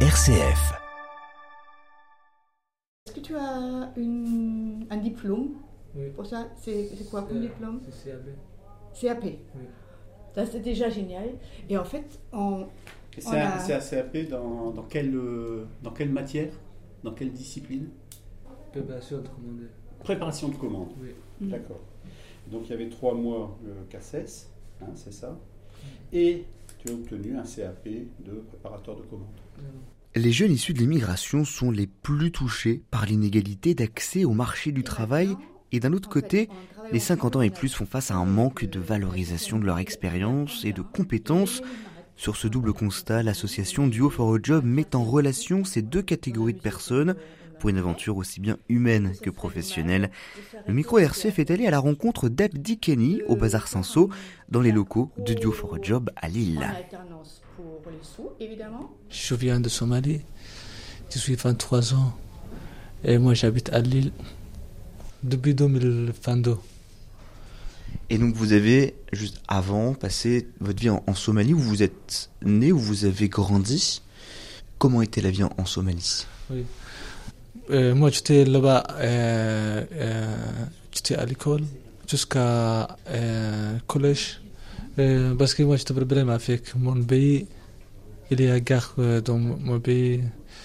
RCF. Est-ce que tu as une- un diplôme Oui. pour ça? C'est quoi comme Euh, diplôme? C'est CAB. CAP. Ça, c'est déjà génial. Et en fait, on, C'est a- un, CAP dans, dans, quelle, euh, dans quelle matière? Dans quelle discipline? Préparation de commander. Préparation de commande. Oui. Mm. D'accord. Donc il y avait trois mois le CACES, hein, c'est ça Et obtenu un CAP de préparateur de commande. Les jeunes issus de l'immigration sont les plus touchés par l'inégalité d'accès au marché du travail et d'un autre côté, les en 50 ans et plus font face à un manque de valorisation de leur expérience et de compétences. Sur ce double constat, l'association Duo for a Job met en relation ces deux catégories de personnes pour une aventure aussi bien humaine que professionnelle. Le micro RCF est allé à la rencontre d'Abdi Kenny au Bazar Saint-Saul dans les locaux de Duo for a Job à Lille. alternance pour les sous, évidemment. Je viens de Somalie. Je suis 23 ans. Et moi, j'habite à Lille depuis 2022. Et donc vous avez, juste avant, passé votre vie en, en Somalie où vous êtes né, où vous avez grandi. Comment était la vie en, en Somalie? Euh, moi, j'étais là-bas. euh, euh, j'étais à l'école jusqu'à euh, collège. Euh, parce que moi, j'ai des problèmes avec mon pays. Il y a guerre euh, dans mon pays.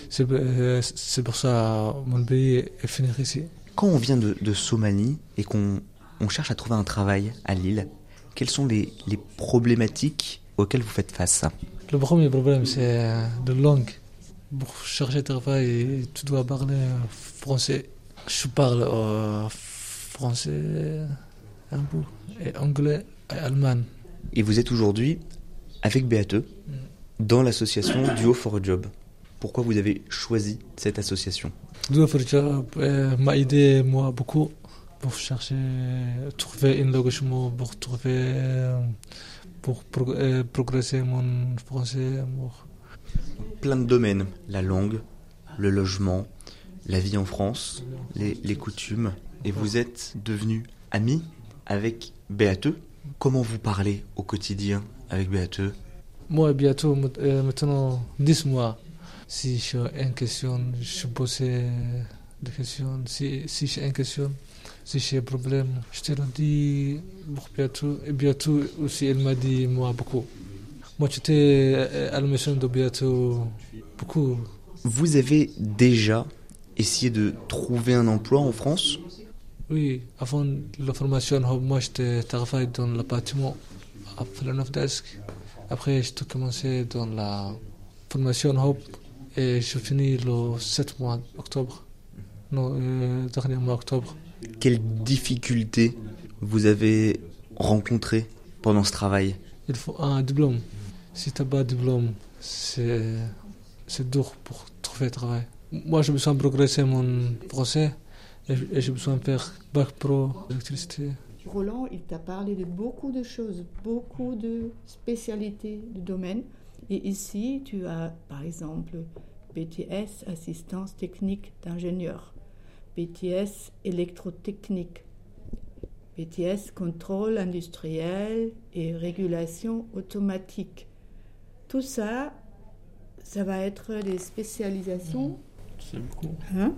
C'est euh, pour ça que mon pays est fini ici. Quand on vient de, de Somalie et qu'on on cherche à trouver un travail à Lille, quelles sont les, les problématiques auxquelles vous faites face? Le premier problème, c'est euh, la langue. Pour chercher travail, tu dois parler français. Je parle euh, français un peu, et anglais et allemand. Et vous êtes aujourd'hui avec BATE dans l'association Duo for a Job. Pourquoi vous avez choisi cette association? Duo for Job euh, m'a aidé moi beaucoup pour chercher, trouver un logement, pour trouver, pour euh, progresser mon français. pour- Plein de domaines, la langue, le logement, la vie en France, les, coutumes. Et vous êtes devenu ami avec BATE. Comment vous parlez au quotidien avec? BATE Moi, bientôt, euh, maintenant, 10 mois. Si j'ai une question, je pose des questions. Si, si j'ai une question, si j'ai un problème, je te le dis pour bientôt. Et bientôt aussi, elle m'a dit moi beaucoup. Moi, j'étais euh, à la maison de bientôt beaucoup. Vous avez déjà essayé de trouver un emploi en France? Oui, avant la formation, moi, j'étais travaillé dans le bâtiment à Flanov Desk. Après, j'ai commencé dans la formation Hop et je finis le 7 mois d'octobre. Non, euh, dernier mois d'octobre. Quelles difficultés vous avez rencontrées pendant ce travail? Il faut un diplôme. Si tu n'as pas de diplôme, c'est, dur pour trouver travail. Moi, j'ai besoin de progresser mon et, et j'ai besoin de faire bac pro électricité. Roland, il t'a parlé de beaucoup de choses, beaucoup de spécialités, de domaines. Et ici, tu as, par exemple, BTS, assistance technique d'ingénieur, BTS, électrotechnique, BTS, contrôle industriel et régulation automatique. Tout ça, ça va être des spécialisations. C'est beaucoup. Hein?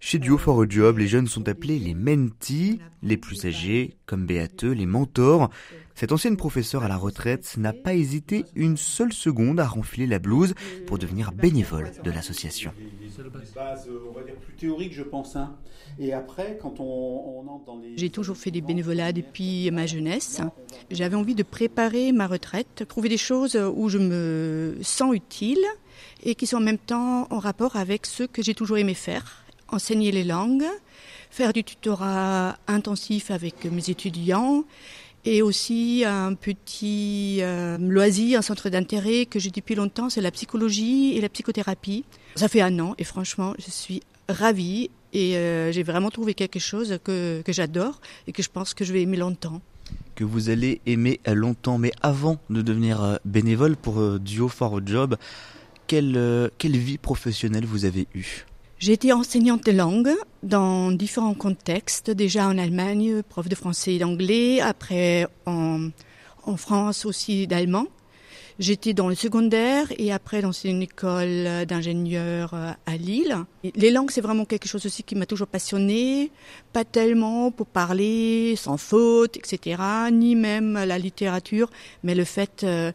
Chez Duo for a Job, les jeunes sont appelés les mentees, les plus âgés, comme BATE, les mentors. Cette ancienne professeure à la retraite n'a pas hésité une seule seconde à renfiler la blouse pour devenir bénévole de l'association. J'ai toujours fait des bénévolats depuis ma jeunesse. J'avais envie de préparer ma retraite, trouver des choses où je me sens utile et qui sont en même temps en rapport avec ce que j'ai toujours aimé faire. Enseigner les langues, faire du tutorat intensif avec mes étudiants et aussi un petit euh, loisir, un centre d'intérêt que j'ai depuis longtemps, c'est la psychologie et la psychothérapie. Ça fait un an et franchement, je suis ravie et euh, j'ai vraiment trouvé quelque chose que, j'adore et que je pense que je vais aimer longtemps. Que vous allez aimer longtemps, mais avant de devenir euh, bénévole pour euh, Duo for a Job, quelle, euh, quelle vie professionnelle vous avez eue? J'ai été enseignante de langue dans différents contextes, déjà en Allemagne, prof de français et d'anglais, après en, en France aussi d'allemand. J'étais dans le secondaire et après dans une école d'ingénieur euh, à Lille. Les langues, c'est vraiment quelque chose aussi qui m'a toujours passionné. Pas tellement pour parler sans faute, etc., ni même la littérature, mais le fait euh,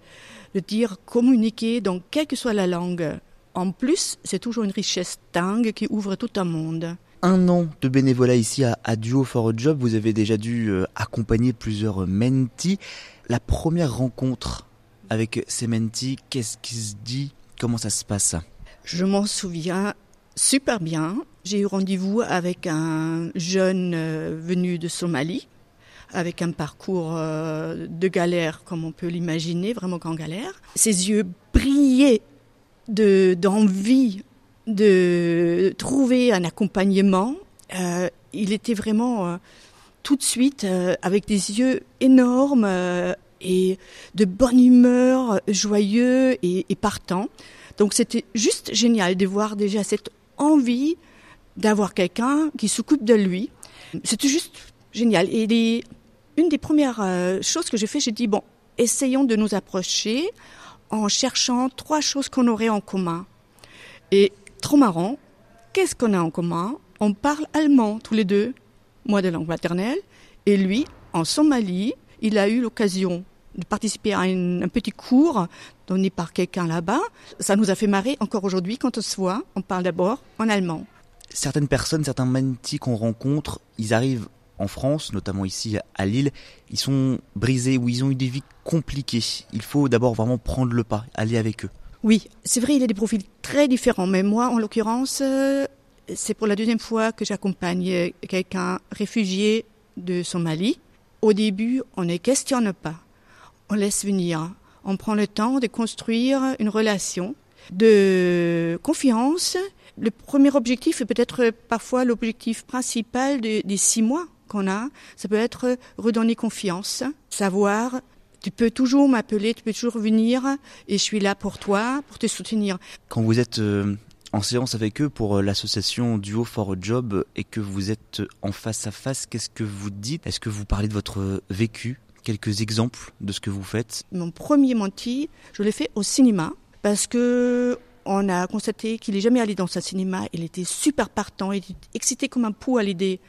de dire communiquer dans quelle que soit la langue. En plus, c'est toujours une richesse dingue qui ouvre tout un monde un an de bénévolat ici à, Duo for a Job. Vous avez déjà dû euh, accompagner plusieurs mentis. La première rencontre avec ces mentis, qu'est-ce qui se dit? Comment ça se passe? Je m'en souviens super bien. J'ai eu rendez-vous avec un jeune euh, venu de Somalie, avec un parcours euh, de galère, comme on peut l'imaginer, vraiment qu'en galère. Ses yeux brillaient d'envie de trouver un accompagnement. Euh, il était vraiment euh, tout de suite euh, avec des yeux énormes et de bonne humeur, joyeux et, et partant. Donc c'était juste génial de voir déjà cette envie d'avoir quelqu'un qui s'occupe de lui. C'était juste génial. Et une des premières choses que j'ai fait, j'ai dit bon, essayons de nous approcher en cherchant trois choses qu'on aurait en commun. Et trop marrant. Qu'est-ce qu'on a en commun? On parle allemand tous les deux, moi de langue maternelle, et lui, en Somalie, il a eu l'occasion de participer à un petit cours donné par quelqu'un là-bas. Ça nous a fait marrer encore aujourd'hui quand on se voit, on parle d'abord en allemand. Certaines personnes, certains magnétiques qu'on rencontre, ils arrivent en France, notamment ici à Lille, ils sont brisés ou ils ont eu des vies compliquées. Il faut d'abord vraiment prendre le pas, aller avec eux. Oui, c'est vrai, il y a des profils très différents, mais moi, en l'occurrence, euh, c'est pour la deuxième fois que j'accompagne quelqu'un réfugié de Somalie. Au début, on ne questionne pas, on laisse venir, on prend le temps de construire une relation de confiance. Le premier objectif est peut-être parfois l'objectif principal des six mois qu'on a. Ça peut être redonner confiance, savoir tu peux toujours m'appeler, tu peux toujours venir et je suis là pour toi, pour te soutenir. Quand vous êtes euh, en séance avec eux pour euh, l'association Duo for a Job et que vous êtes en face à face, qu'est-ce que vous dites? Est-ce que vous parlez de votre vécu? Quelques exemples de ce que vous faites? Mon premier menti, je l'ai fait au cinéma parce que on a constaté qu'il n'est jamais allé dans un cinéma. Il était super partant, il était excité comme un pou à l'idée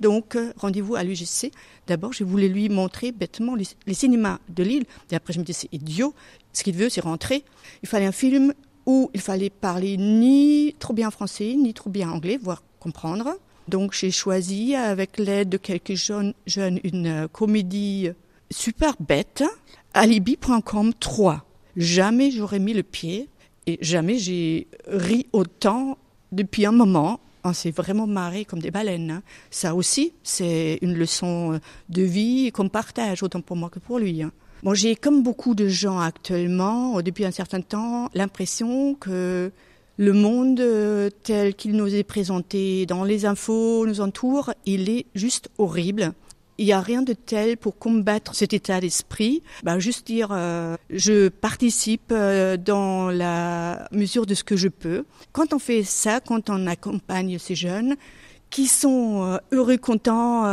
Donc, euh, rendez-vous à l'UGC. D'abord, je voulais lui montrer bêtement les, cinémas de Lille. Et après, je me disais, c'est idiot. Ce qu'il veut, c'est rentrer. Il fallait un film où il fallait parler ni trop bien français, ni trop bien anglais, voire comprendre. Donc, j'ai choisi, avec l'aide de quelques jeunes, jeunes une euh, comédie super bête, alibi.com 3. Jamais j'aurais mis le pied et jamais j'ai ri autant depuis un moment on s'est vraiment marré comme des baleines. Hein. Ça aussi, c'est une leçon de vie qu'on partage, autant pour moi que pour lui. Hein. Bon, j'ai comme beaucoup de gens actuellement, depuis un certain temps, l'impression que le monde euh, tel qu'il nous est présenté dans les infos, nous entoure, il est juste horrible. Il n'y a rien de tel pour combattre cet état d'esprit. Bah, juste dire, euh, je participe euh, dans la mesure de ce que je peux. Quand on fait ça, quand on accompagne ces jeunes, qui sont euh, heureux, contents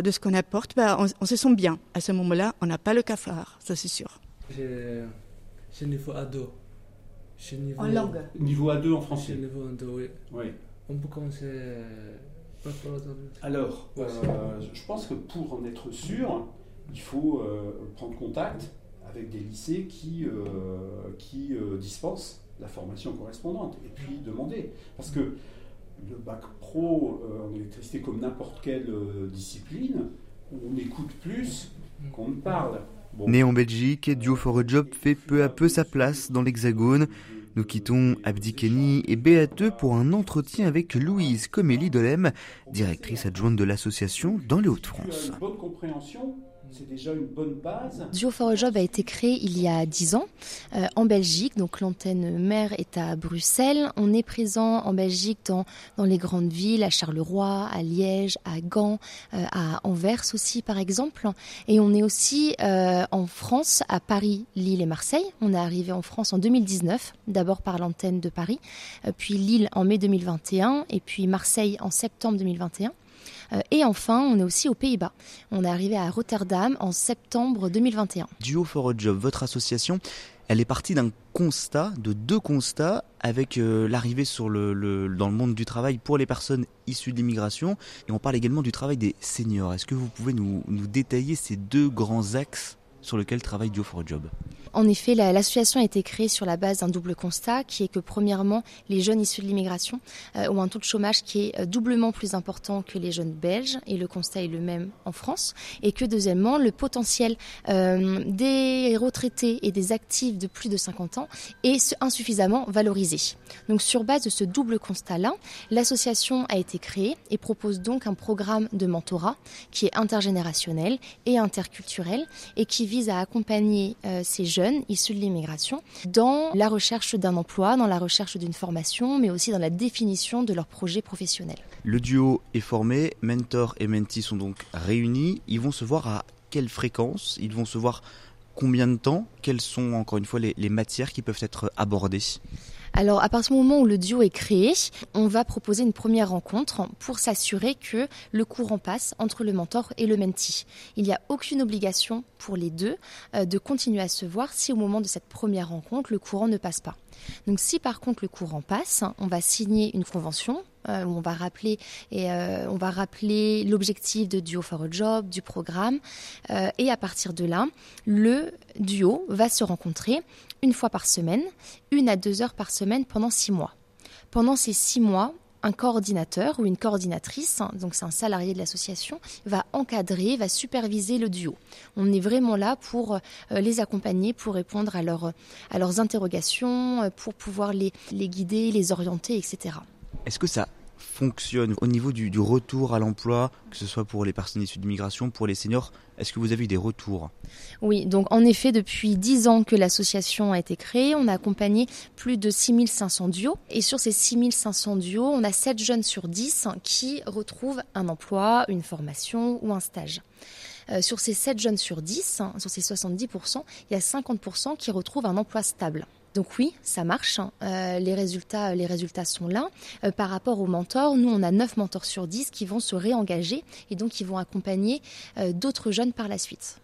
de ce qu'on apporte, bah, on, se sent bien. À ce moment-là, on n'a pas le cafard, ça c'est sûr. J'ai niveau ado. Niveau, en langue Niveau A2 en français. Niveau A2, oui. oui. On peut commencer alors, euh, je pense que pour en être sûr, il faut euh, prendre contact avec des lycées qui, euh, qui dispensent la formation correspondante et puis demander. Parce que le bac pro en électricité, comme n'importe quelle discipline, on écoute plus qu'on ne parle. Né en Belgique, Duo for a Job fait peu à peu sa place dans l'Hexagone. Nous quittons Abdi Kenny et Béateux pour un entretien avec Louise Comélie Dolem, directrice adjointe de l'association dans les Hauts-de-France c'est. Duo for a Job a été créé il y a 10 ans euh, en Belgique, donc l'antenne mère est à Bruxelles. On est présent en Belgique dans, dans les grandes villes, à Charleroi, à Liège, à Gand, euh, à Anvers aussi par exemple. Et on est aussi euh, en France, à Paris, Lille et Marseille. On est arrivé en France en 2019, d'abord par l'antenne de Paris, puis Lille en mai 2021 et puis Marseille en septembre 2021. Euh, et enfin, on est aussi aux Pays-Bas. On est arrivé à Rotterdam en septembre 2021. Duo for a Job, votre association, Elle est partie d'un constat, de deux constats, avec euh, l'arrivée le, dans le monde du travail pour les personnes issues de l'immigration. Et on parle également du travail des seniors. Est-ce que vous pouvez nous détailler ces deux grands axes? Sur lequel travaille Duo for a Job. En effet, l'association a été créée sur la base d'un double constat, qui est que premièrement, les jeunes issus de l'immigration euh, ont un taux de chômage qui est euh, doublement plus important que les jeunes belges, et le constat est le même en France, et que deuxièmement, le potentiel euh, des retraités et des actifs de plus de 50 ans est insuffisamment valorisé. Donc sur base de ce double constat-là, l'association a été créée et propose donc un programme de mentorat qui est intergénérationnel et interculturel et qui vise à accompagner euh, ces jeunes issus de l'immigration dans la recherche d'un emploi, dans la recherche d'une formation, mais aussi dans la définition de leur projet professionnel. Le duo est formé, mentor et mentee sont donc réunis. Ils vont se voir à quelle fréquence? Ils vont se voir combien de temps? Quelles sont encore une fois les, les matières qui peuvent être abordées? Alors, à partir du moment où le duo est créé, on va proposer une première rencontre pour s'assurer que le courant passe entre le mentor et le mentee. Il n'y a aucune obligation pour les deux euh, de continuer à se voir si au moment de cette première rencontre, le courant ne passe pas. Donc si par contre le courant passe, on va signer une convention euh, où on va rappeler et euh, on va rappeler l'objectif de Duo for a Job, du programme, et à partir de là, le duo va se rencontrer une fois par semaine, une à deux heures par semaine pendant six mois. Pendant ces six mois, un coordinateur ou une coordinatrice, donc c'est un salarié de l'association, va encadrer, va superviser le duo. On est vraiment là pour euh, les accompagner, pour répondre à, à leurs interrogations, euh, pour pouvoir les, les guider, les orienter, etc. Est-ce que ça fonctionne au niveau du, retour à l'emploi, que ce soit pour les personnes issues d'immigration, pour les seniors Est-ce que vous avez eu des retours? Oui, donc en effet, depuis 10 ans que l'association a été créée, on a accompagné plus de 6500 duos. Et sur ces 6500 duos, on a 7 jeunes sur 10 qui retrouvent un emploi, une formation ou un stage. Euh, sur ces 7 jeunes sur 10, hein, sur ces 70%, il y a 50% qui retrouvent un emploi stable. Donc oui, ça marche. Hein. Euh, les, résultats, les résultats sont là. Euh, par rapport aux mentors, nous, on a 9 mentors sur 10 qui vont se réengager et donc qui vont accompagner d'autres jeunes par la suite.